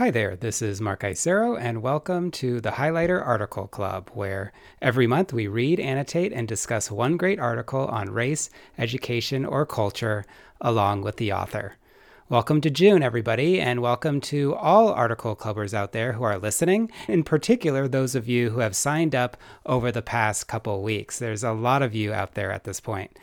Hi there, this is Mark Isero, and welcome to the Highlighter Article Club, where every month we read, annotate, and discuss one great article on race, education, or culture along with the author. Welcome to June, everybody, and welcome to all article clubbers out there who are listening, in particular, those of you who have signed up over the past couple weeks. There's a lot of you out there at this point.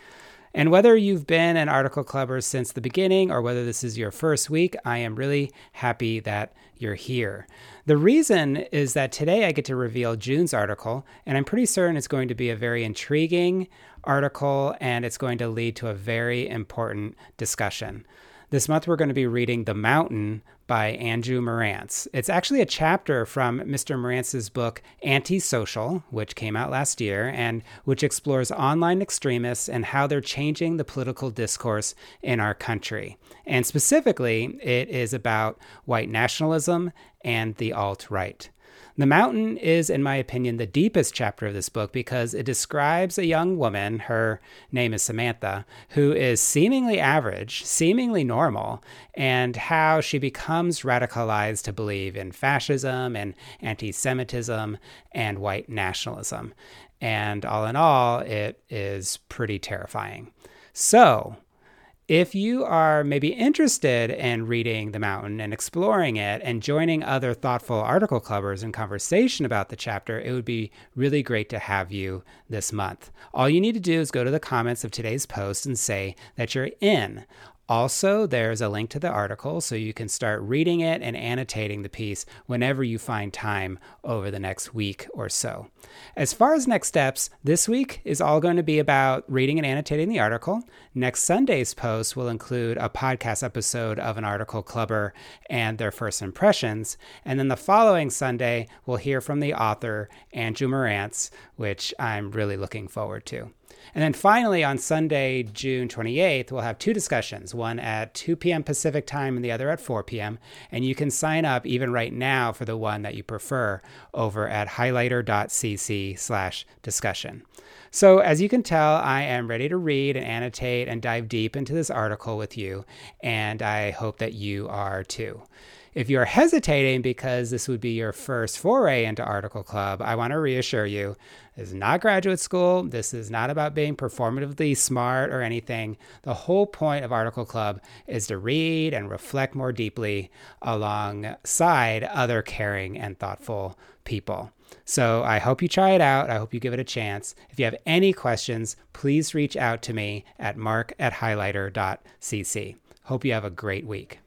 And whether you've been an article clubber since the beginning or whether this is your first week, I am really happy that you're here. The reason is that today I get to reveal June's article, and I'm pretty certain it's going to be a very intriguing article and it's going to lead to a very important discussion. This month, we're going to be reading The Mountain by Andrew Marantz. It's actually a chapter from Mr. Marantz's book Antisocial, which came out last year and which explores online extremists and how they're changing the political discourse in our country. And specifically, it is about white nationalism and the alt right. The Mountain is, in my opinion, the deepest chapter of this book because it describes a young woman, her name is Samantha, who is seemingly average, seemingly normal, and how she becomes radicalized to believe in fascism and anti Semitism and white nationalism. And all in all, it is pretty terrifying. So, if you are maybe interested in reading The Mountain and exploring it and joining other thoughtful article clubbers in conversation about the chapter, it would be really great to have you this month. All you need to do is go to the comments of today's post and say that you're in. Also, there's a link to the article so you can start reading it and annotating the piece whenever you find time over the next week or so. As far as next steps, this week is all going to be about reading and annotating the article. Next Sunday's post will include a podcast episode of an article clubber and their first impressions. And then the following Sunday, we'll hear from the author, Andrew Marantz, which I'm really looking forward to. And then finally, on Sunday, June 28th, we'll have two discussions one at 2 p.m. Pacific time and the other at 4 p.m. And you can sign up even right now for the one that you prefer over at highlighter.cc slash discussion. So, as you can tell, I am ready to read and annotate and dive deep into this article with you, and I hope that you are too. If you're hesitating because this would be your first foray into Article Club, I want to reassure you this is not graduate school. This is not about being performatively smart or anything. The whole point of Article Club is to read and reflect more deeply alongside other caring and thoughtful people. So I hope you try it out. I hope you give it a chance. If you have any questions, please reach out to me at mark at highlighter.cc. Hope you have a great week.